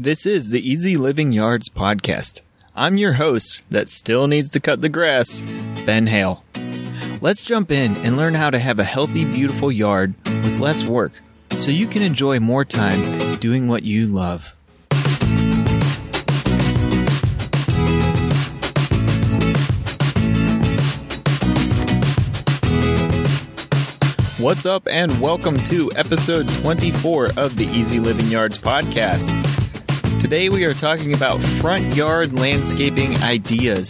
This is the Easy Living Yards podcast. I'm your host that still needs to cut the grass, Ben Hale. Let's jump in and learn how to have a healthy, beautiful yard with less work so you can enjoy more time doing what you love. What's up, and welcome to episode 24 of the Easy Living Yards podcast. Today we are talking about front yard landscaping ideas.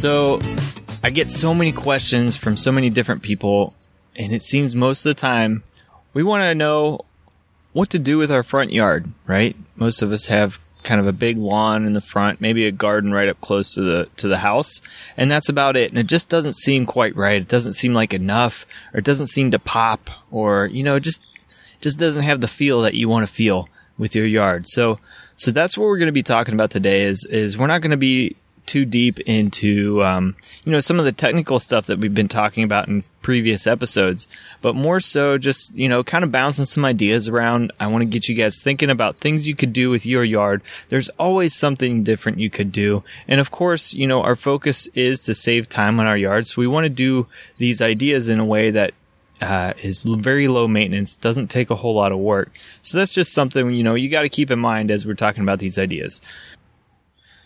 So, I get so many questions from so many different people, and it seems most of the time we want to know what to do with our front yard, right? Most of us have kind of a big lawn in the front, maybe a garden right up close to the to the house, and that's about it. And it just doesn't seem quite right. It doesn't seem like enough, or it doesn't seem to pop, or you know, just just doesn't have the feel that you want to feel with your yard. So so that's what we're going to be talking about today. Is is we're not going to be too deep into um, you know some of the technical stuff that we've been talking about in previous episodes, but more so just you know kind of bouncing some ideas around. I want to get you guys thinking about things you could do with your yard. There's always something different you could do, and of course, you know our focus is to save time on our yard, so we want to do these ideas in a way that uh, is very low maintenance, doesn't take a whole lot of work. So that's just something you know you got to keep in mind as we're talking about these ideas.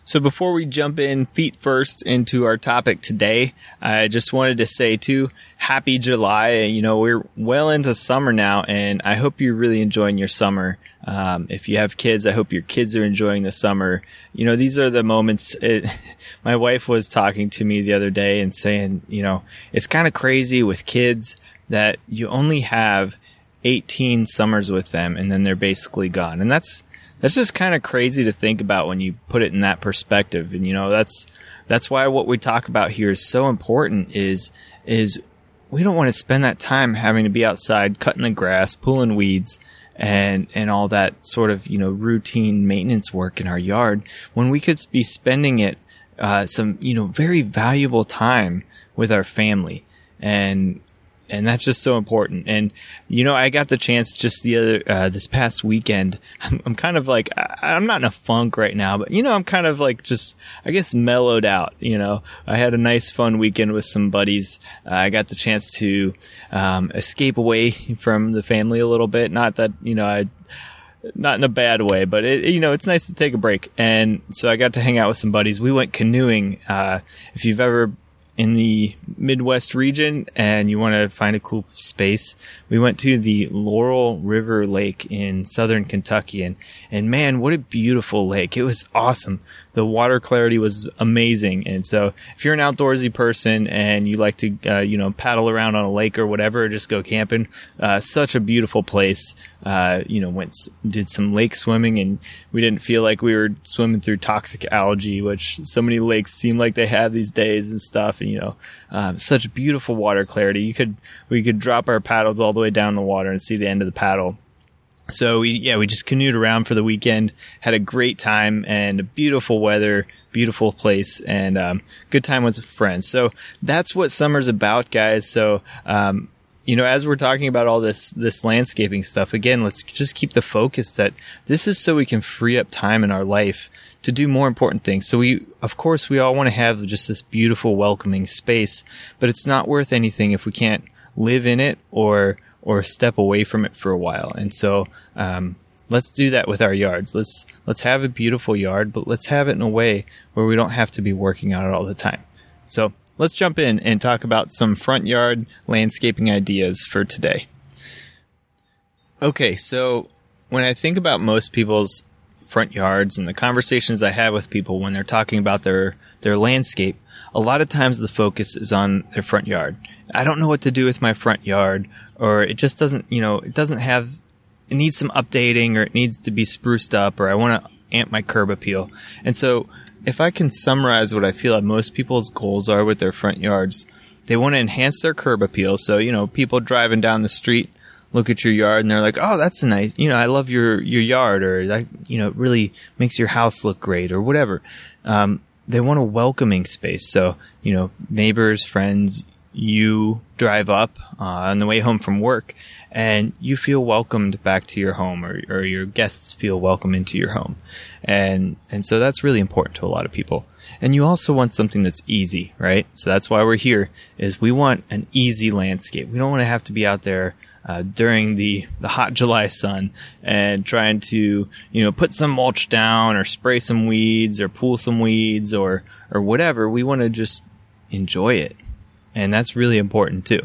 So before we jump in feet first into our topic today, I just wanted to say too, happy July. You know, we're well into summer now and I hope you're really enjoying your summer. Um, if you have kids, I hope your kids are enjoying the summer. You know, these are the moments. It, my wife was talking to me the other day and saying, you know, it's kind of crazy with kids that you only have 18 summers with them and then they're basically gone. And that's, that's just kind of crazy to think about when you put it in that perspective. And you know, that's that's why what we talk about here is so important is is we don't want to spend that time having to be outside cutting the grass, pulling weeds and and all that sort of, you know, routine maintenance work in our yard when we could be spending it uh, some, you know, very valuable time with our family. And and that's just so important. And you know, I got the chance just the other uh, this past weekend. I'm, I'm, kind of like I, am not in a funk right now, but you know, I'm kind of like just I guess mellowed out. You know, I had a nice fun weekend with some buddies. Uh, I got the chance to um, escape away from the family a little bit. Not that you know I not in a bad way, but it, you know, it's nice to take a break. And so I got to hang out with some buddies. We went canoeing. Uh, if you've ever in the Midwest region and you want to find a cool space, we went to the Laurel River Lake in southern Kentucky. And, and man, what a beautiful lake. It was awesome. The water clarity was amazing. And so if you're an outdoorsy person and you like to, uh, you know, paddle around on a lake or whatever, or just go camping, uh, such a beautiful place uh, you know, went did some lake swimming, and we didn't feel like we were swimming through toxic algae, which so many lakes seem like they have these days and stuff. And you know, um, such beautiful water clarity. You could we could drop our paddles all the way down the water and see the end of the paddle. So we yeah we just canoed around for the weekend, had a great time and beautiful weather, beautiful place, and um, good time with friends. So that's what summer's about, guys. So um, you know, as we're talking about all this this landscaping stuff, again, let's just keep the focus that this is so we can free up time in our life to do more important things. So we, of course, we all want to have just this beautiful, welcoming space, but it's not worth anything if we can't live in it or or step away from it for a while. And so, um, let's do that with our yards. Let's let's have a beautiful yard, but let's have it in a way where we don't have to be working on it all the time. So let's jump in and talk about some front yard landscaping ideas for today. Okay, so when I think about most people's front yards and the conversations I have with people when they're talking about their their landscape, a lot of times the focus is on their front yard. I don't know what to do with my front yard or it just doesn't, you know, it doesn't have it needs some updating or it needs to be spruced up or I want to amp my curb appeal. And so if I can summarize what I feel like most people's goals are with their front yards, they want to enhance their curb appeal. So, you know, people driving down the street look at your yard and they're like, "Oh, that's a nice, you know, I love your your yard," or that, you know, it really makes your house look great, or whatever. Um, they want a welcoming space. So, you know, neighbors, friends, you drive up uh, on the way home from work and you feel welcomed back to your home or, or your guests feel welcome into your home. And, and so that's really important to a lot of people. And you also want something that's easy, right? So that's why we're here is we want an easy landscape. We don't want to have to be out there uh, during the, the hot July sun and trying to, you know, put some mulch down or spray some weeds or pull some weeds or, or whatever. We want to just enjoy it. And that's really important too.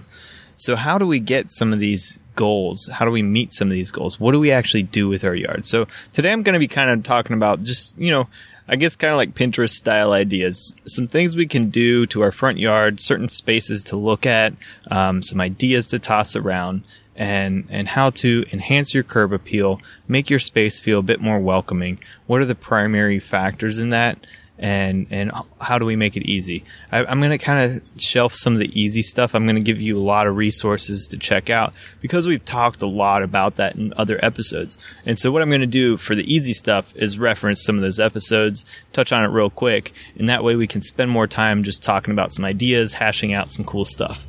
So how do we get some of these goals? How do we meet some of these goals? What do we actually do with our yard? So today I'm going to be kind of talking about just, you know, I guess kind of like Pinterest style ideas. Some things we can do to our front yard, certain spaces to look at, um, some ideas to toss around, and and how to enhance your curb appeal, make your space feel a bit more welcoming. What are the primary factors in that? and and how do we make it easy? I, am going to kind of shelf some of the easy stuff. I'm going to give you a lot of resources to check out because we've talked a lot about that in other episodes. And so what I'm going to do for the easy stuff is reference some of those episodes, touch on it real quick, and that way we can spend more time just talking about some ideas, hashing out some cool stuff.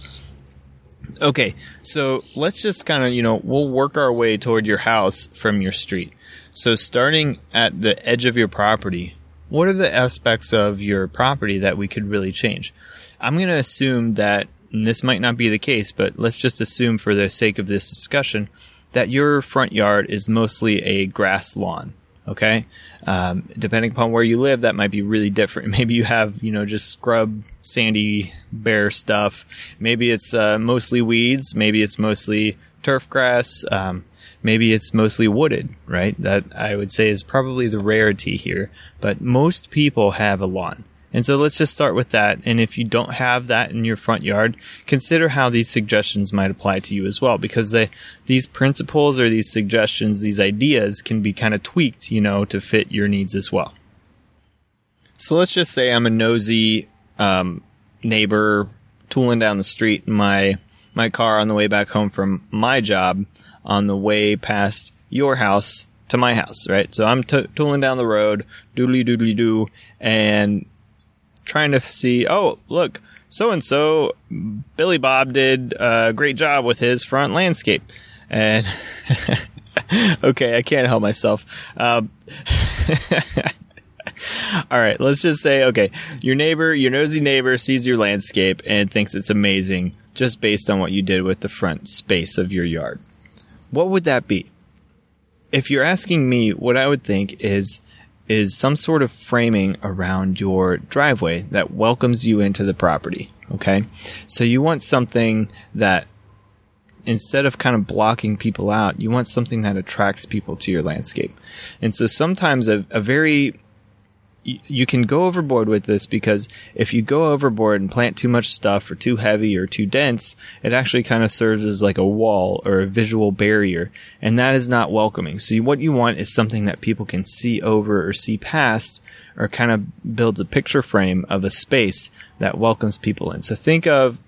Okay, so let's just kind of, you know, we'll work our way toward your house from your street. So starting at the edge of your property, what are the aspects of your property that we could really change? I'm going to assume that this might not be the case, but let's just assume for the sake of this discussion that your front yard is mostly a grass lawn. Okay. Um, depending upon where you live, that might be really different. Maybe you have, you know, just scrub, sandy, bare stuff. Maybe it's uh, mostly weeds. Maybe it's mostly turf grass. Um, maybe it's mostly wooded, right? That I would say is probably the rarity here. But most people have a lawn. And so let's just start with that. And if you don't have that in your front yard, consider how these suggestions might apply to you as well, because they, these principles or these suggestions, these ideas can be kind of tweaked, you know, to fit your needs as well. So let's just say I'm a nosy um, neighbor tooling down the street in my my car on the way back home from my job on the way past your house to my house, right? So I'm t- tooling down the road, doodly doodly doo, and trying to see, oh, look, so and so, Billy Bob did a great job with his front landscape. And, okay, I can't help myself. Um, all right, let's just say, okay, your neighbor, your nosy neighbor sees your landscape and thinks it's amazing just based on what you did with the front space of your yard what would that be? If you're asking me, what I would think is is some sort of framing around your driveway that welcomes you into the property. Okay. So you want something that instead of kind of blocking people out, you want something that attracts people to your landscape. And so sometimes a, a very you can go overboard with this because if you go overboard and plant too much stuff or too heavy or too dense, it actually kind of serves as like a wall or a visual barrier. And that is not welcoming. So what you want is something that people can see over or see past or kind of builds a picture frame of a space that welcomes people in. So think of,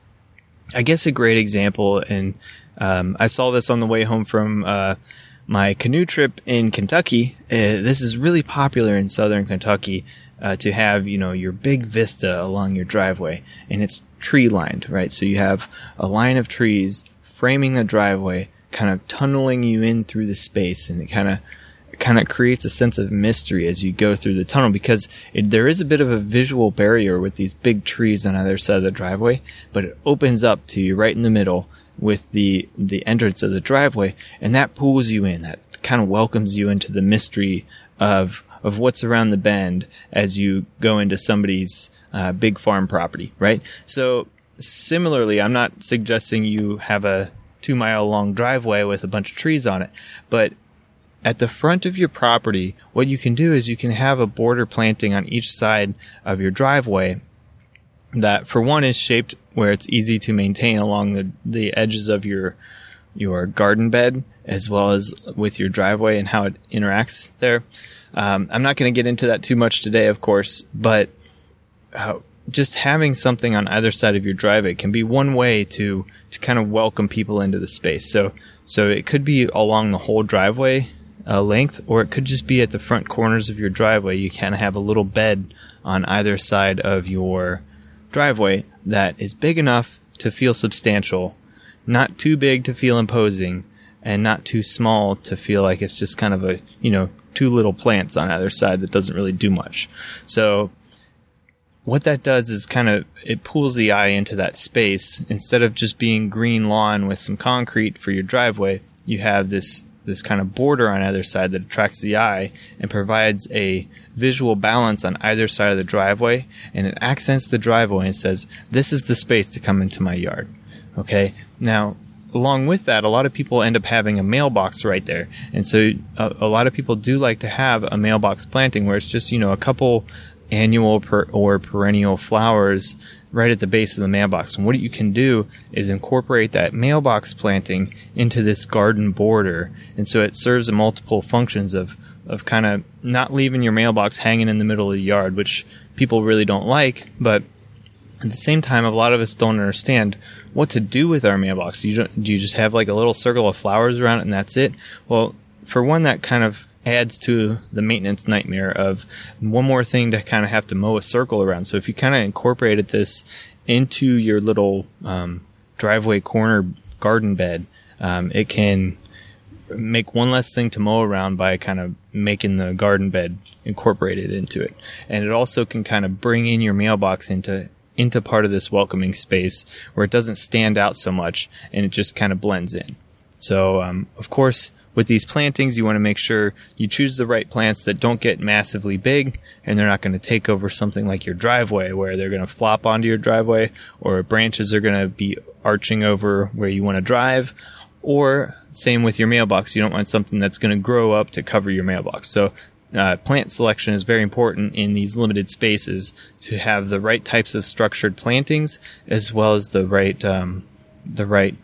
I guess a great example, and um, I saw this on the way home from, uh, my canoe trip in Kentucky, uh, this is really popular in southern Kentucky uh, to have, you know, your big vista along your driveway and it's tree lined, right? So you have a line of trees framing the driveway, kind of tunneling you in through the space and it kind of kind of creates a sense of mystery as you go through the tunnel because it, there is a bit of a visual barrier with these big trees on either side of the driveway, but it opens up to you right in the middle with the the entrance of the driveway, and that pulls you in. That kind of welcomes you into the mystery of of what's around the bend as you go into somebody's uh, big farm property, right? So similarly, I'm not suggesting you have a two mile long driveway with a bunch of trees on it, but at the front of your property, what you can do is you can have a border planting on each side of your driveway that for one is shaped where it's easy to maintain along the, the edges of your your garden bed as well as with your driveway and how it interacts there. Um, I'm not going to get into that too much today, of course, but uh, just having something on either side of your driveway can be one way to to kind of welcome people into the space. So so it could be along the whole driveway uh, length, or it could just be at the front corners of your driveway. You kind of have a little bed on either side of your driveway that is big enough to feel substantial, not too big to feel imposing, and not too small to feel like it's just kind of a, you know, two little plants on either side that doesn't really do much. So what that does is kind of it pulls the eye into that space instead of just being green lawn with some concrete for your driveway you have this this kind of border on either side that attracts the eye and provides a visual balance on either side of the driveway. And it accents the driveway and says this is the space to come into my yard. Okay? Now along with that, a lot of people end up having a mailbox right there. And so a, a, lot of people do like to have a mailbox planting where it's just, you know, a couple annual per, or perennial flowers right at the base of the mailbox. And what you can do is incorporate that mailbox planting into this garden border. And so it serves a multiple functions of, of kind of not leaving your mailbox hanging in the middle of the yard, which people really don't like, but at the same time, a lot of us don't understand what to do with our mailbox. You do you just have like a little circle of flowers around it and that's it? Well, for one, that kind of adds to the maintenance nightmare of one more thing to kind of have to mow a circle around. So if you kind of incorporated this into your little um, driveway corner garden bed, um, it can make one less thing to mow around by kind of making the garden bed incorporated into it. And it also can kind of bring in your mailbox into into part of this welcoming space where it doesn't stand out so much and it just kind of blends in. So, um, of course, with these plantings, you want to make sure you choose the right plants that don't get massively big and they're not going to take over something like your driveway where they're going to flop onto your driveway or branches are going to be arching over where you want to drive or same with your mailbox. You don't want something that's going to grow up to cover your mailbox. So uh, plant selection is very important in these limited spaces to have the right types of structured plantings as well as the right um, the right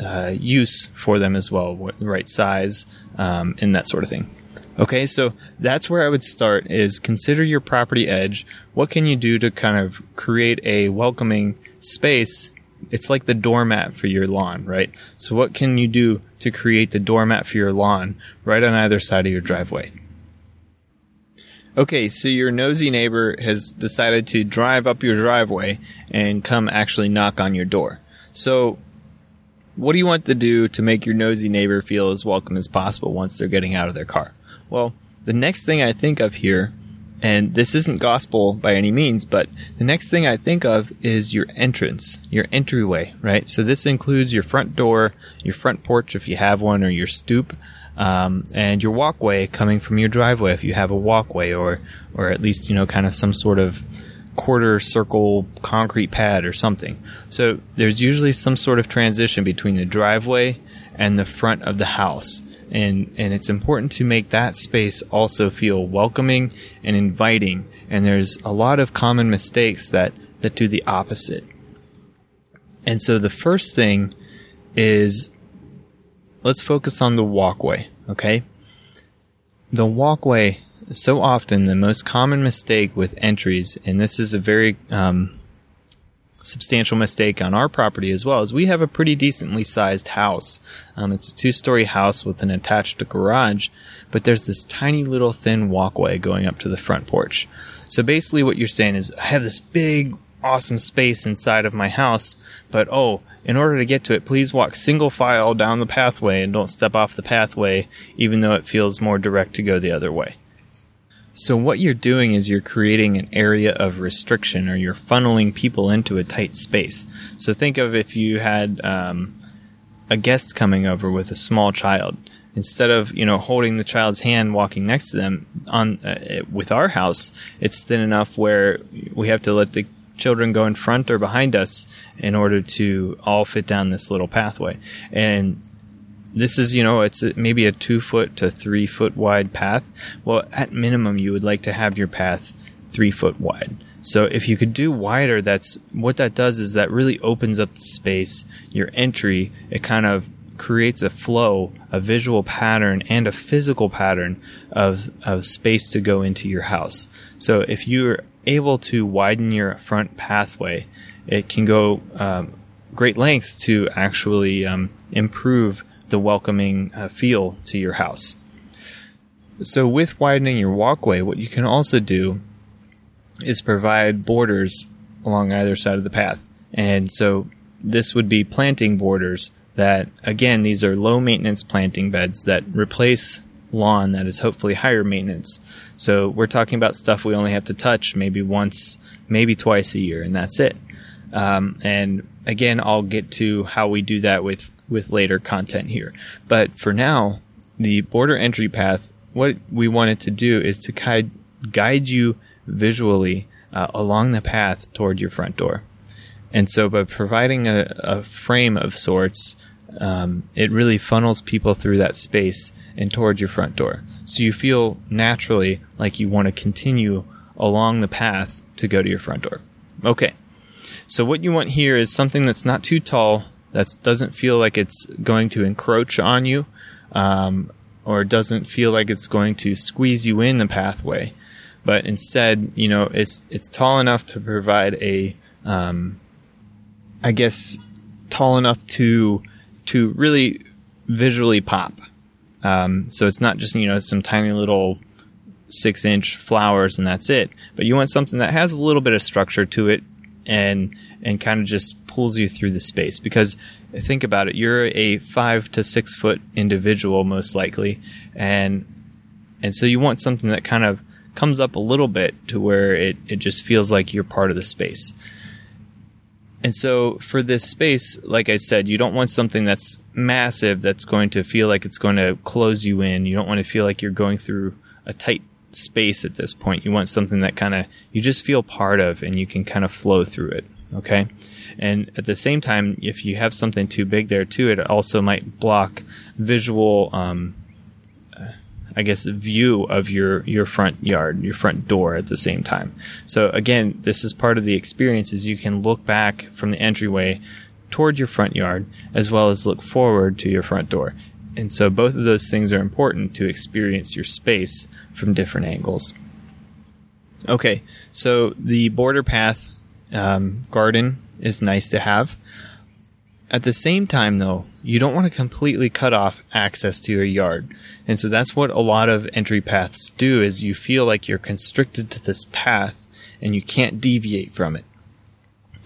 uh, use for them as well, what, right size um, and that sort of thing. Okay, so that's where I would start is consider your property edge. What can you do to kind of create a welcoming space? It's like the doormat for your lawn, right? So what can you do to create the doormat for your lawn right on either side of your driveway? Okay, so your nosy neighbor has decided to drive up your driveway and come actually knock on your door. So, what do you want to do to make your nosy neighbor feel as welcome as possible once they're getting out of their car? Well, the next thing I think of here, and this isn't gospel by any means, but the next thing I think of is your entrance, your entryway, right? So this includes your front door, your front porch if you have one, or your stoop um, and your walkway coming from your driveway if you have a walkway or or at least you know kind of some sort of quarter circle concrete pad or something. So there's usually some sort of transition between the driveway and the front of the house. And, and it's important to make that space also feel welcoming and inviting. And there's a lot of common mistakes that, that do the opposite. And so the first thing is let's focus on the walkway, okay? The walkway, so often the most common mistake with entries, and this is a very um, substantial mistake on our property as well, is we have a pretty decently sized house. Um, it's a two story house with an attached garage, but there's this tiny little thin walkway going up to the front porch. So basically, what you're saying is, I have this big, awesome space inside of my house, but oh, in order to get to it, please walk single file down the pathway and don't step off the pathway, even though it feels more direct to go the other way. So, what you're doing is you're creating an area of restriction or you're funneling people into a tight space. So, think of if you had um, a guest coming over with a small child. Instead of you know holding the child's hand walking next to them on uh, with our house, it's thin enough where we have to let the children go in front or behind us in order to all fit down this little pathway. And this is, you know, it's maybe a two foot to three foot wide path. Well, at minimum, you would like to have your path three foot wide. So if you could do wider, that's what that does is that really opens up the space, your entry. It kind of creates a flow, a visual pattern, and a physical pattern of, of space to go into your house. So if you're able to widen your front pathway, it can go um, great lengths to actually um, improve the welcoming uh, feel to your house. So, with widening your walkway, what you can also do is provide borders along either side of the path. And so, this would be planting borders that, again, these are low maintenance planting beds that replace lawn that is hopefully higher maintenance. So we're talking about stuff we only have to touch maybe once, maybe twice a year, and that's it. Um, and again, I'll get to how we do that with, with later content here. But for now, the border entry path, what we wanted to do is to guide, guide you visually uh, along the path toward your front door. And so by providing a, a frame of sorts, um, it really funnels people through that space and towards your front door. So you feel naturally like you want to continue along the path to go to your front door. Okay. So what you want here is something that's not too tall, that doesn't feel like it's going to encroach on you, um, or doesn't feel like it's going to squeeze you in the pathway, but instead, you know, it's it's tall enough to provide a um, I guess, tall enough to to really visually pop. Um, so it's not just you know some tiny little six inch flowers and that's it. But you want something that has a little bit of structure to it and and kind of just pulls you through the space because think about it you're a five to six foot individual most likely and and so you want something that kind of comes up a little bit to where it, it just feels like you're part of the space and so for this space, like I said, you don't want something that's massive that's going to feel like it's going to close you in. You don't want to feel like you're going through a tight space at this point. You want something that kind of you just feel part of and you can kind of flow through it. Okay. And at the same time, if you have something too big there too, it also might block visual um, I guess, view of your, your front yard, your front door at the same time. So again, this is part of the experience is you can look back from the entryway toward your front yard as well as look forward to your front door. And so both of those things are important to experience your space from different angles. Okay, so the border path um, garden is nice to have. At the same time, though, you don't want to completely cut off access to your yard. And so that's what a lot of entry paths do is you feel like you're constricted to this path and you can't deviate from it.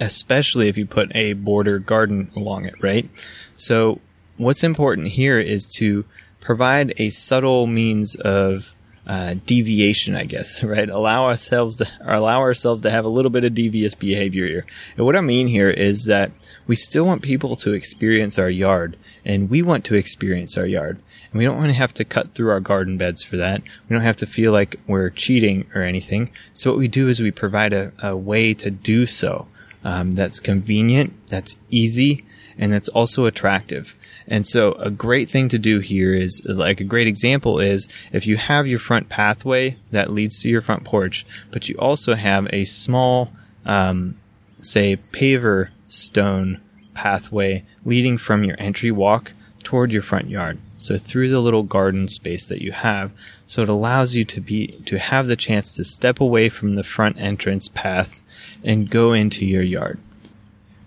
Especially if you put a border garden along it, right? So what's important here is to provide a subtle means of uh, deviation, I guess, right? Allow ourselves to allow ourselves to have a little bit of devious behavior here. And what I mean here is that we still want people to experience our yard, and we want to experience our yard. And we don't want to have to cut through our garden beds for that. We don't have to feel like we're cheating or anything. So what we do is we provide a, a way to do so um, that's convenient, that's easy, and that's also attractive. And so a great thing to do here is like a great example is if you have your front pathway that leads to your front porch, but you also have a small, um, say paver stone pathway leading from your entry walk toward your front yard. So through the little garden space that you have. So it allows you to be, to have the chance to step away from the front entrance path and go into your yard.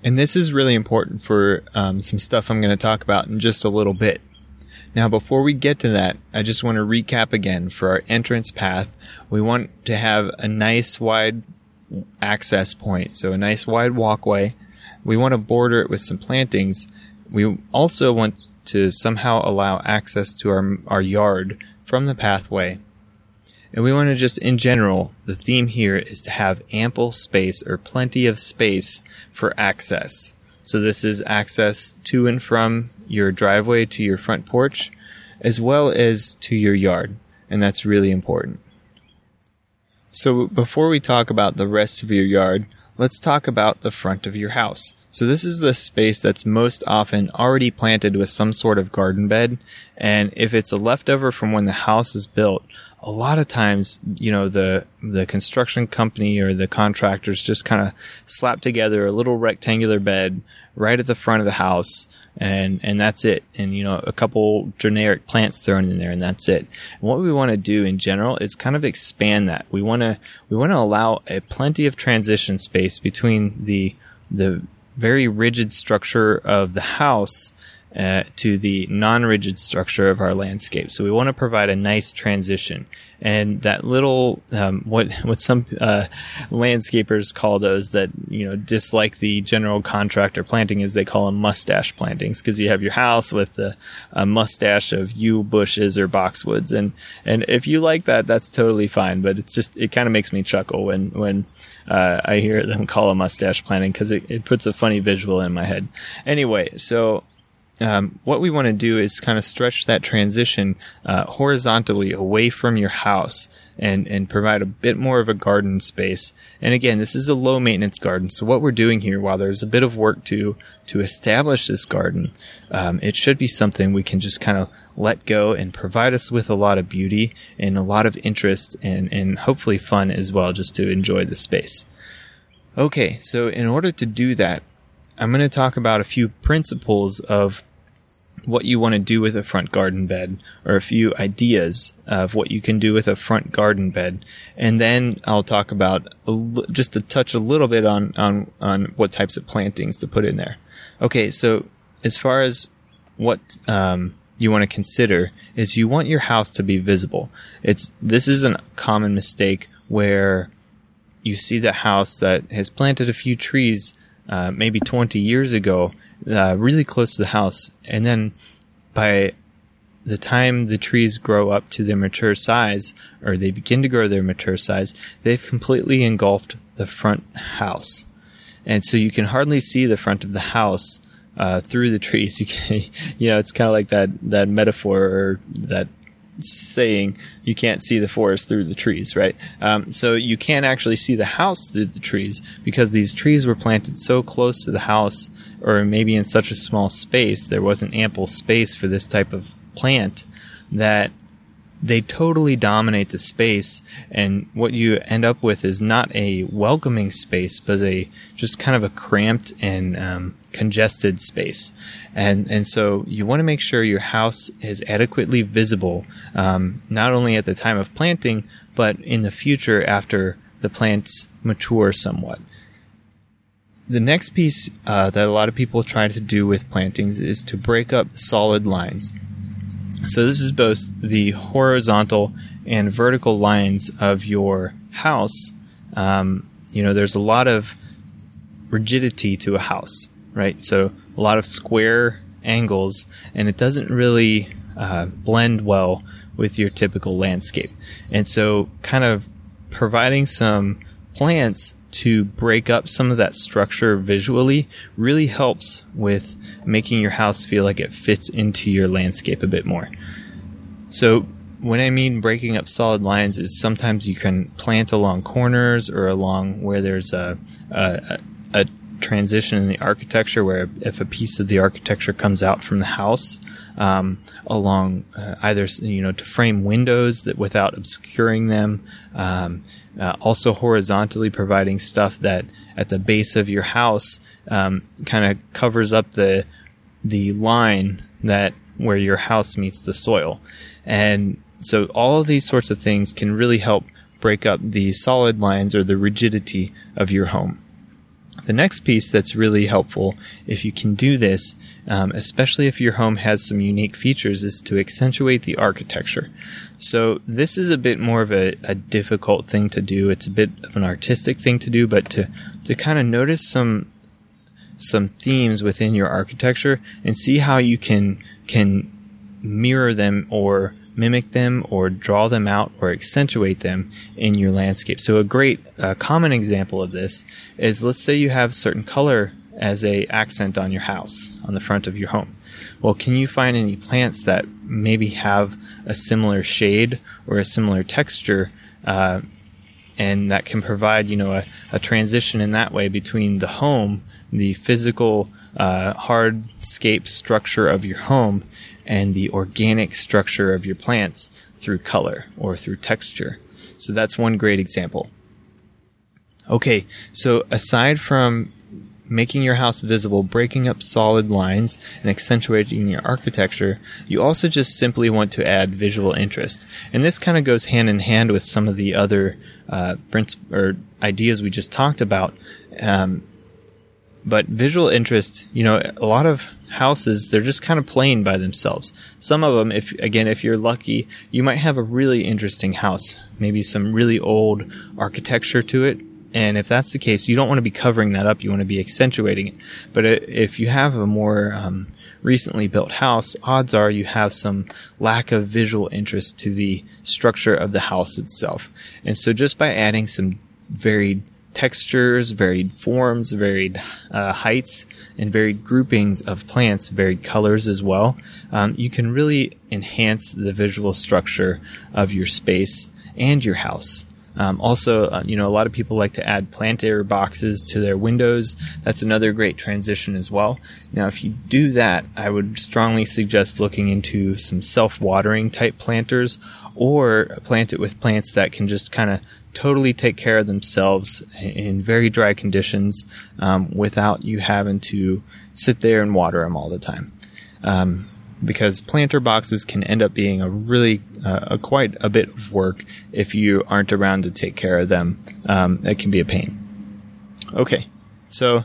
And this is really important for um, some stuff I'm going to talk about in just a little bit. Now, before we get to that, I just want to recap again for our entrance path. We want to have a nice wide access point, so a nice wide walkway. We want to border it with some plantings. We also want to somehow allow access to our, our yard from the pathway and we want to just, in general, the theme here is to have ample space or plenty of space for access. So this is access to and from your driveway to your front porch, as well as to your yard. And that's really important. So before we talk about the rest of your yard, let's talk about the front of your house. So this is the space that's most often already planted with some sort of garden bed. And if it's a leftover from when the house is built, a lot of times, you know, the the construction company or the contractors just kind of slap together a little rectangular bed right at the front of the house, and and that's it. And you know, a couple generic plants thrown in there, and that's it. And what we want to do in general is kind of expand that. We want to we want to allow a plenty of transition space between the the very rigid structure of the house uh, to the non-rigid structure of our landscape. So we want to provide a nice transition, and that little um, what what some uh, landscapers call those that you know dislike the general contractor planting is they call them mustache plantings because you have your house with a, a mustache of yew bushes or boxwoods, and and if you like that, that's totally fine. But it's just it kind of makes me chuckle when when uh, I hear them call a mustache planting because it, it puts a funny visual in my head. Anyway, so um, what we want to do is kind of stretch that transition uh, horizontally away from your house and and provide a bit more of a garden space. And again, this is a low maintenance garden. So what we're doing here, while there's a bit of work to to establish this garden, um, it should be something we can just kind of let go and provide us with a lot of beauty and a lot of interest and and hopefully fun as well, just to enjoy the space. Okay, so in order to do that, I'm going to talk about a few principles of what you want to do with a front garden bed or a few ideas of what you can do with a front garden bed. And then I'll talk about just to touch a little bit on, on, on what types of plantings to put in there. Okay. So as far as what, um, you want to consider is you want your house to be visible. It's, this is a common mistake where you see the house that has planted a few trees, uh, maybe 20 years ago uh, really close to the house. And then by the time the trees grow up to their mature size, or they begin to grow their mature size, they've completely engulfed the front house. And so you can hardly see the front of the house uh, through the trees. You can, you know, it's kind of like that that metaphor or that saying you can't see the forest through the trees, right? Um, so you can't actually see the house through the trees because these trees were planted so close to the house, or maybe in such a small space, there wasn't ample space for this type of plant that they totally dominate the space and what you end up with is not a welcoming space but a just kind of a cramped and um, congested space. And and so you want to make sure your house is adequately visible um, not only at the time of planting but in the future after the plants mature somewhat. The next piece uh, that a lot of people try to do with plantings is to break up solid lines. So this is both the horizontal and vertical lines of your house. Um, you know, there's a lot of rigidity to a house, right? So a lot of square angles, and it doesn't really uh, blend well with your typical landscape. And so, kind of providing some plants to break up some of that structure visually really helps with making your house feel like it fits into your landscape a bit more. So, when I mean breaking up solid lines, is sometimes you can plant along corners or along where there's a, a, a transition in the architecture, where if a piece of the architecture comes out from the house, um, along uh, either you know to frame windows that without obscuring them, um, uh, also horizontally providing stuff that at the base of your house um, kind of covers up the the line that where your house meets the soil, and so all of these sorts of things can really help break up the solid lines or the rigidity of your home. The next piece that's really helpful, if you can do this, um, especially if your home has some unique features, is to accentuate the architecture. So this is a bit more of a, a difficult thing to do. It's a bit of an artistic thing to do, but to to kind of notice some some themes within your architecture and see how you can can mirror them or mimic them or draw them out or accentuate them in your landscape. So a great uh, common example of this is let's say you have certain color as a accent on your house on the front of your home. Well, can you find any plants that maybe have a similar shade or a similar texture uh, and that can provide you know a, a, transition in that way between the home the physical uh, hardscape structure of your home and the organic structure of your plants through color or through texture. So that's one great example. Okay, so aside from making your house visible, breaking up solid lines, and accentuating your architecture, you also just simply want to add visual interest. And this kind of goes hand in hand with some of the other uh, or ideas we just talked about. Um, but visual interest, you know, a lot of houses they're just kind of plain by themselves. Some of them, if again, if you're lucky, you might have a really interesting house, maybe some really old architecture to it. And if that's the case, you don't want to be covering that up. You want to be accentuating it. But if you have a more um, recently built house, odds are you have some lack of visual interest to the structure of the house itself. And so just by adding some varied textures, varied forms, varied uh, heights, and varied groupings of plants, varied colors as well, um, you can really enhance the visual structure of your space and your house. Um, also, uh, you know, a lot of people like to add planter boxes to their windows. That's another great transition as well. Now, if you do that, I would strongly suggest looking into some self-watering type planters or plant it with plants that can just kind of totally take care of themselves in very dry conditions um, without you having to sit there and water them all the time. Um, because planter boxes can end up being a really uh, a quite a bit of work if you aren't around to take care of them. Um, it can be a pain. Okay, so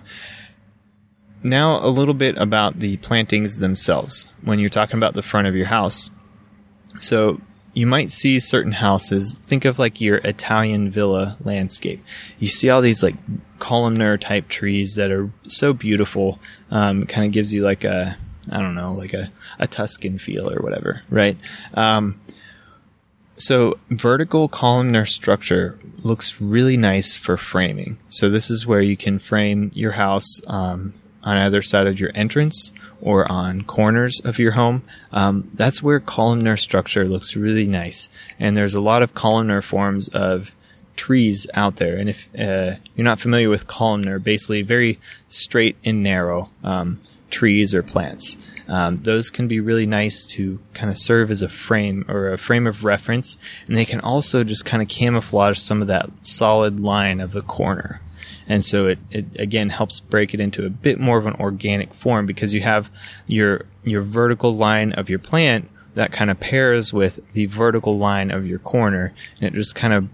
now a little bit about the plantings themselves. When you're talking about the front of your house, so you might see certain houses. Think of like your Italian villa landscape. You see all these like columnar type trees that are so beautiful. Um, kind of gives you like a, I don't know, like a, a Tuscan feel or whatever, right? Um, so vertical columnar structure looks really nice for framing. So this is where you can frame your house um, on either side of your entrance or on corners of your home, um, that's where columnar structure looks really nice. And there's a lot of columnar forms of trees out there. And if uh, you're not familiar with columnar, basically very straight and narrow um, trees or plants. Um, those can be really nice to kind of serve as a frame or a frame of reference, and they can also just kind of camouflage some of that solid line of the corner. And so it, it again helps break it into a bit more of an organic form because you have your your vertical line of your plant that kind of pairs with the vertical line of your corner and it just kind of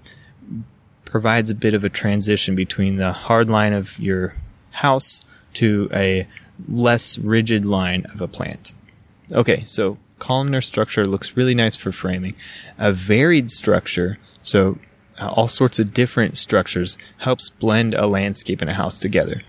provides a bit of a transition between the hard line of your house to a less rigid line of a plant. Okay, so columnar structure looks really nice for framing. A varied structure, so uh, all sorts of different structures helps blend a landscape and a house together.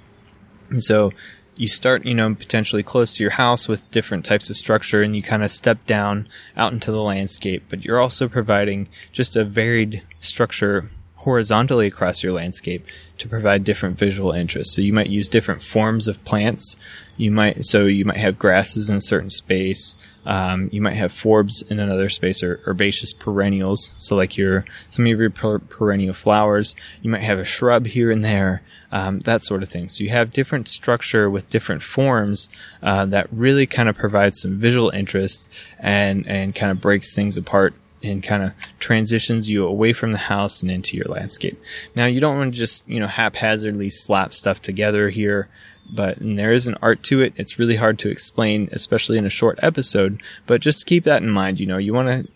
And so you start, you know, potentially close to your house with different types of structure and you kind of step down out into the landscape, but you're also providing just a varied structure horizontally across your landscape to provide different visual interests. So you might use different forms of plants. You might, so you might have grasses in a certain space, um, you might have forbs in another space or herbaceous perennials. So like your, some of your per- perennial flowers, you might have a shrub here and there, um, that sort of thing. So you have different structure with different forms, uh, that really kind of provides some visual interest and, and kind of breaks things apart and kind of transitions you away from the house and into your landscape. Now you don't want to just, you know, haphazardly slap stuff together here but there is an art to it. It's really hard to explain, especially in a short episode. But just keep that in mind. You know, you want to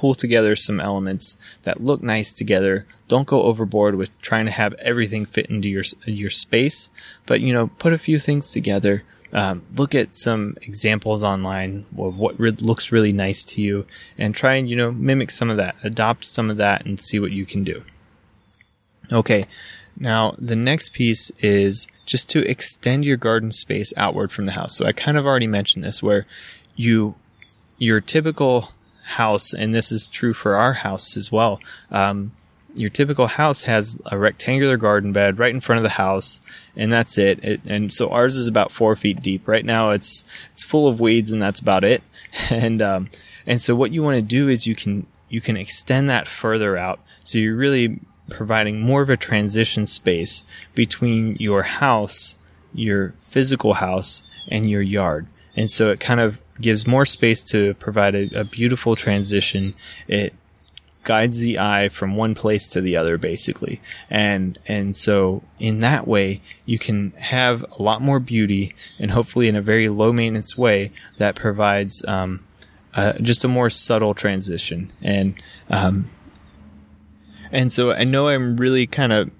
pull together some elements that look nice together. Don't go overboard with trying to have everything fit into your your space, but you know, put a few things together. Um, look at some examples online of what re- looks really nice to you, and try and you know mimic some of that, adopt some of that, and see what you can do. Okay, now, the next piece is just to extend your garden space outward from the house. So I kind of already mentioned this where you, your typical house, and this is true for our house as well. Um, your typical house has a rectangular garden bed right in front of the house, and that's it. it. And so ours is about four feet deep. Right now, it's it's full of weeds, and that's about it. And um, and so what you want to do is you can you can extend that further out. So you really providing more of a transition space between your house, your physical house, and your yard. And so it kind of gives more space to provide a, a beautiful transition. It guides the eye from one place to the other basically and and so in that way you can have a lot more beauty and hopefully in a very low maintenance way that provides um, uh, just a more subtle transition and um, and so I know I'm really kind of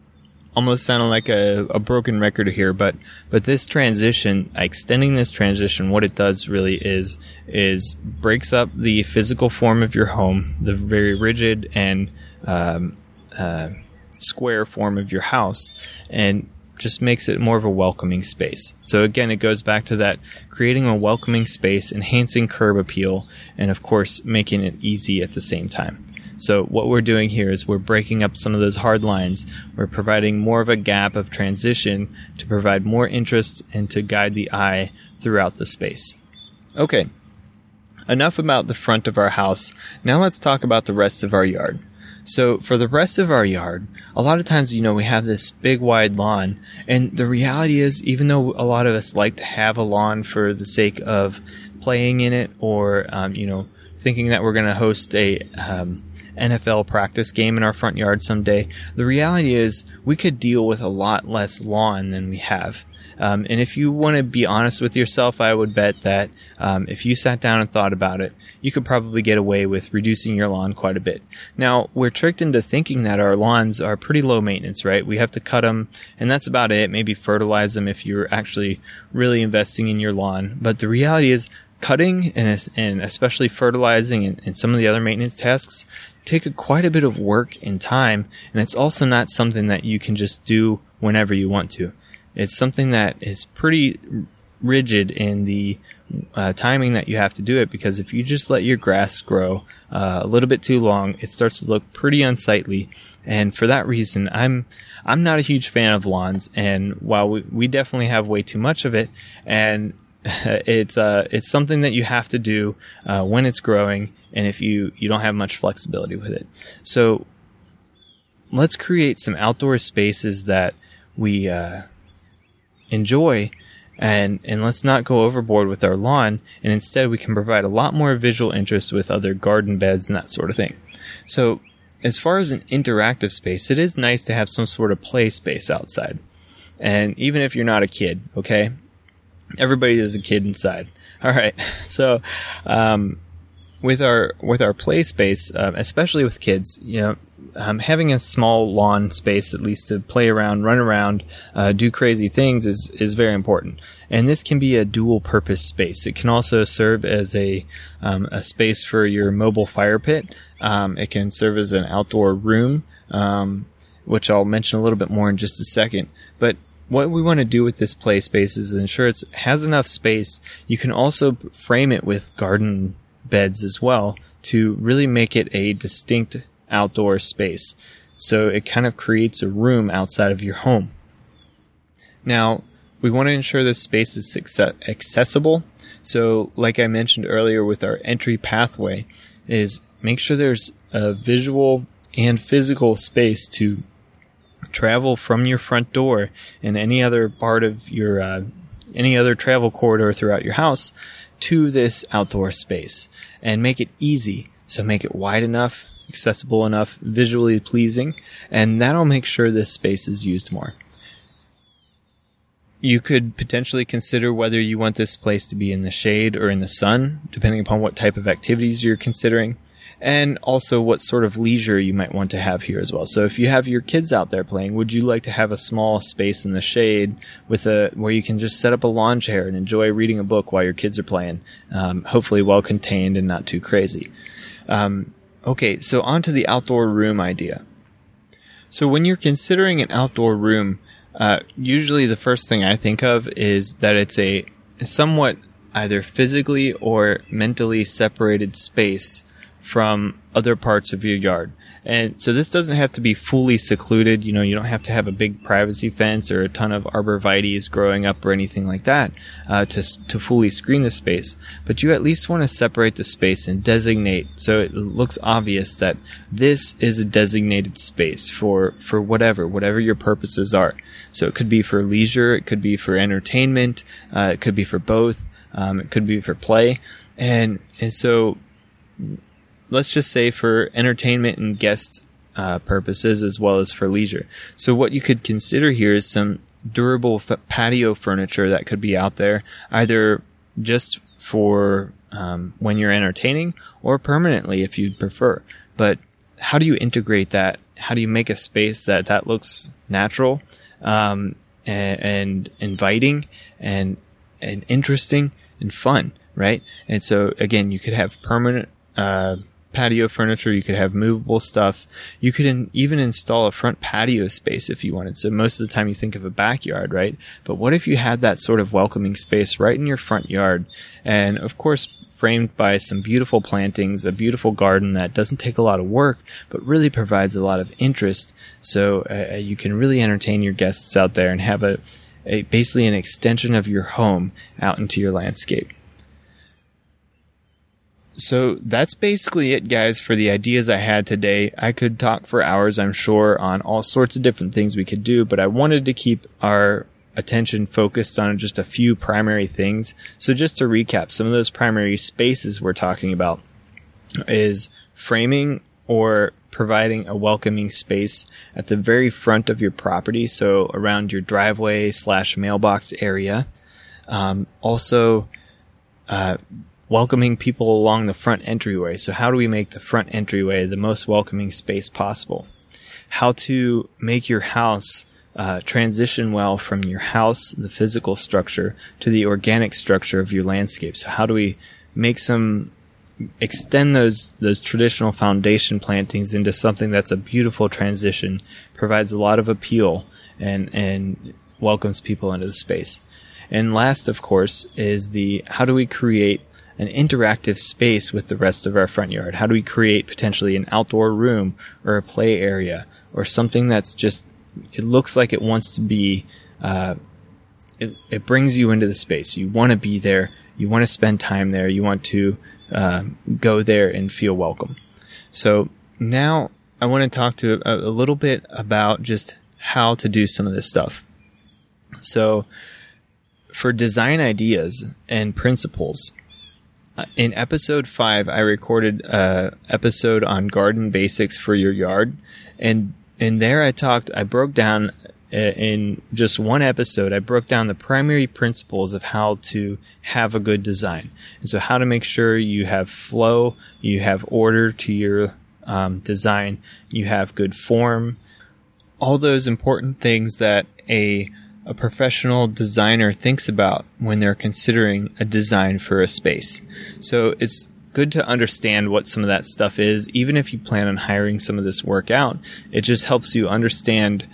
almost sounding like a, a broken record here, but but this transition, extending this transition, what it does really is is breaks up the physical form of your home, the very rigid and um, uh, square form of your house, and just makes it more of a welcoming space. So again, it goes back to that creating a welcoming space, enhancing curb appeal, and of course, making it easy at the same time. So what we're doing here is we're breaking up some of those hard lines. We're providing more of a gap of transition to provide more interest and to guide the eye throughout the space. Okay. Enough about the front of our house. Now let's talk about the rest of our yard. So for the rest of our yard, a lot of times, you know, we have this big wide lawn and the reality is, even though a lot of us like to have a lawn for the sake of playing in it or, um, you know, thinking that we're going to host a, um, NFL practice game in our front yard someday. The reality is, we could deal with a lot less lawn than we have. Um, and if you want to be honest with yourself, I would bet that um, if you sat down and thought about it, you could probably get away with reducing your lawn quite a bit. Now, we're tricked into thinking that our lawns are pretty low maintenance, right? We have to cut them, and that's about it. Maybe fertilize them if you're actually really investing in your lawn. But the reality is, cutting and, and especially fertilizing and, and, some of the other maintenance tasks take a, quite a bit of work and time, and it's also not something that you can just do whenever you want to. It's something that is pretty rigid in the uh, timing that you have to do it because if you just let your grass grow uh, a little bit too long, it starts to look pretty unsightly. And for that reason, I'm I'm not a huge fan of lawns. And while we, we definitely have way too much of it, and it's uh, it's something that you have to do uh, when it's growing, and if you you don't have much flexibility with it. So let's create some outdoor spaces that we uh, enjoy, and and let's not go overboard with our lawn, and instead we can provide a lot more visual interest with other garden beds and that sort of thing. So as far as an interactive space, it is nice to have some sort of play space outside. And even if you're not a kid, okay, everybody is a kid inside. All right. So, um, with our with our play space, uh, especially with kids, you know, um, having a small lawn space at least to play around, run around, uh, do crazy things is is very important. And this can be a dual purpose space. It can also serve as a um, a space for your mobile fire pit. Um, it can serve as an outdoor room, um, which I'll mention a little bit more in just a second. But what we want to do with this play space is ensure it has enough space. You can also frame it with garden beds as well to really make it a distinct outdoor space. So it kind of creates a room outside of your home. Now, we want to ensure this space is accessible. So, like I mentioned earlier with our entry pathway, is make sure there's a visual and physical space to travel from your front door and any other part of your uh, any other travel corridor throughout your house to this outdoor space and make it easy. So make it wide enough, accessible enough, visually pleasing, and that'll make sure this space is used more. You could potentially consider whether you want this place to be in the shade or in the sun, depending upon what type of activities you're considering and also what sort of leisure you might want to have here as well. So if you have your kids out there playing, would you like to have a small space in the shade with a where you can just set up a lawn chair and enjoy reading a book while your kids are playing, um, hopefully well contained and not too crazy. Um, okay, so on to the outdoor room idea. So when you're considering an outdoor room, uh, usually the first thing I think of is that it's a somewhat either physically or mentally separated space from other parts of your yard. And so this doesn't have to be fully secluded. You know, you don't have to have a big privacy fence or a ton of arborvitaes growing up or anything like that uh, to to fully screen the space. But you at least want to separate the space and designate so it looks obvious that this is a designated space for for whatever whatever your purposes are. So it could be for leisure, it could be for entertainment, uh, it could be for both, um, it could be for play, and and so let's just say for entertainment and guest uh, purposes as well as for leisure. So what you could consider here is some durable f- patio furniture that could be out there, either just for um, when you're entertaining or permanently if you'd prefer. But how do you integrate that? How do you make a space that that looks natural, um, and, and inviting and and interesting and fun, right? And so again, you could have permanent uh, patio furniture. You could have movable stuff. You could in, even install a front patio space if you wanted. So most of the time you think of a backyard, right? But what if you had that sort of welcoming space right in your front yard? And of course, framed by some beautiful plantings, a beautiful garden that doesn't take a lot of work, but really provides a lot of interest. So uh, you can really entertain your guests out there and have a, a basically an extension of your home out into your landscape. So that's basically it, guys, for the ideas I had today. I could talk for hours, I'm sure, on all sorts of different things we could do, but I wanted to keep our attention focused on just a few primary things. So just to recap, some of those primary spaces we're talking about is framing or providing a welcoming space at the very front of your property. So around your driveway slash mailbox area. Um, also, uh, welcoming people along the front entryway. So how do we make the front entryway the most welcoming space possible? How to make your house uh, transition well from your house, the physical structure, to the organic structure of your landscape. So how do we make some extend those those traditional foundation plantings into something that's a beautiful transition, provides a lot of appeal, and and welcomes people into the space. And last, of course, is the how do we create an interactive space with the rest of our front yard? How do we create potentially an outdoor room or a play area or something that's just, it looks like it wants to be, uh, it, it brings you into the space. You want to be there. You want to spend time there. You want to uh, go there and feel welcome. So now I want to talk to a, a little bit about just how to do some of this stuff. So for design ideas and principles, in episode five, I recorded a episode on garden basics for your yard, and in there I talked. I broke down uh, in just one episode. I broke down the primary principles of how to have a good design, and so how to make sure you have flow, you have order to your um, design, you have good form, all those important things that a a professional designer thinks about when they're considering a design for a space. So it's good to understand what some of that stuff is, even if you plan on hiring some of this work out. It just helps you understand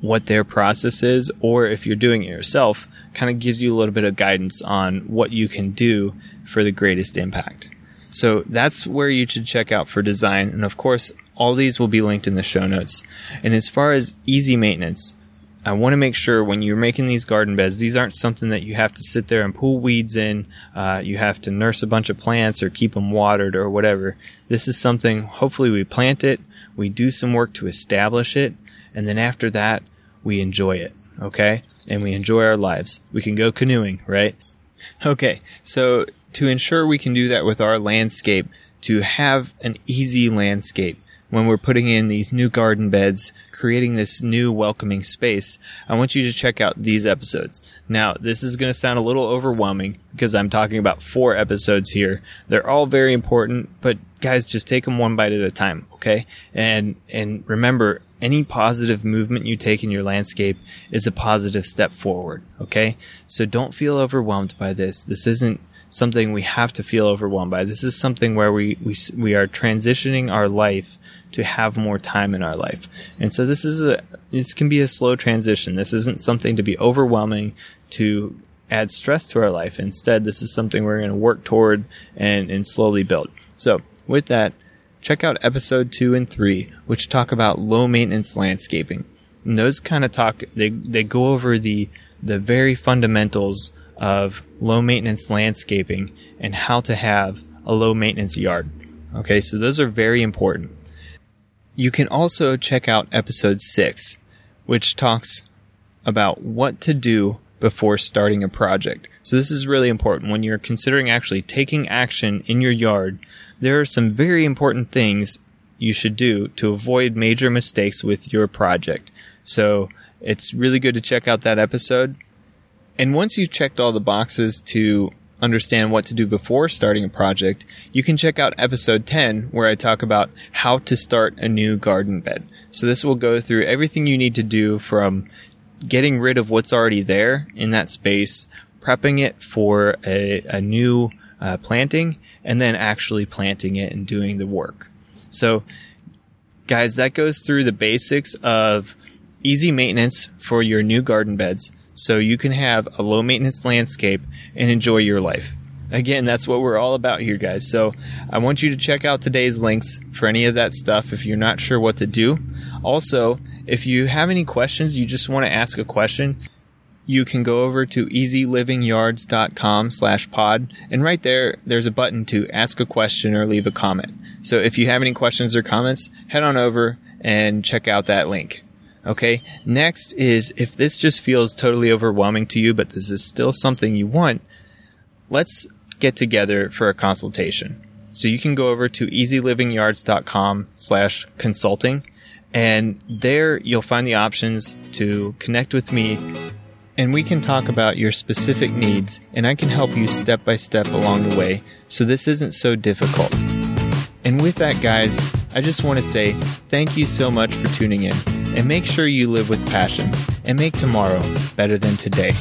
what their process is, or if you're doing it yourself, kind of gives you a little bit of guidance on what you can do for the greatest impact. So that's where you should check out for design. And of course, all these will be linked in the show notes. And as far as easy maintenance, I want to make sure when you're making these garden beds, these aren't something that you have to sit there and pull weeds in. Uh, you have to nurse a bunch of plants or keep them watered or whatever. This is something, hopefully, we plant it, we do some work to establish it, and then after that, we enjoy it. Okay? And we enjoy our lives. We can go canoeing, right? Okay, so to ensure we can do that with our landscape, to have an easy landscape, when we're putting in these new garden beds, creating this new welcoming space, I want you to check out these episodes. Now, this is going to sound a little overwhelming because I'm talking about four episodes here. They're all very important, but guys, just take them one bite at a time, okay? And, and remember, any positive movement you take in your landscape is a positive step forward, okay? So don't feel overwhelmed by this. This isn't something we have to feel overwhelmed by. This is something where we, we, we are transitioning our life to have more time in our life. And so this is a, this can be a slow transition. This isn't something to be overwhelming to add stress to our life. Instead, this is something we're going to work toward and, and slowly build. So with that, check out episode two and three, which talk about low maintenance landscaping. And those kind of talk, they, they go over the, the very fundamentals of low maintenance landscaping and how to have a low maintenance yard. Okay, so those are very important. You can also check out episode 6, which talks about what to do before starting a project. So this is really important when you're considering actually taking action in your yard. There are some very important things you should do to avoid major mistakes with your project. So it's really good to check out that episode. And once you've checked all the boxes to understand what to do before starting a project, you can check out episode 10 where I talk about how to start a new garden bed. So this will go through everything you need to do from getting rid of what's already there in that space, prepping it for a, a new uh, planting, and then actually planting it and doing the work. So, guys, that goes through the basics of easy maintenance for your new garden beds so you can have a low maintenance landscape and enjoy your life. Again, that's what we're all about here, guys. So I want you to check out today's links for any of that stuff if you're not sure what to do. Also, if you have any questions, you just want to ask a question, you can go over to easylivingyards.com slash pod and right there there's a button to ask a question or leave a comment so if you have any questions or comments head on over and check out that link okay next is if this just feels totally overwhelming to you but this is still something you want let's get together for a consultation so you can go over to easylivingyards.com slash consulting and there you'll find the options to connect with me and we can talk about your specific needs, and I can help you step by step along the way so this isn't so difficult. And with that, guys, I just want to say thank you so much for tuning in, and make sure you live with passion and make tomorrow better than today.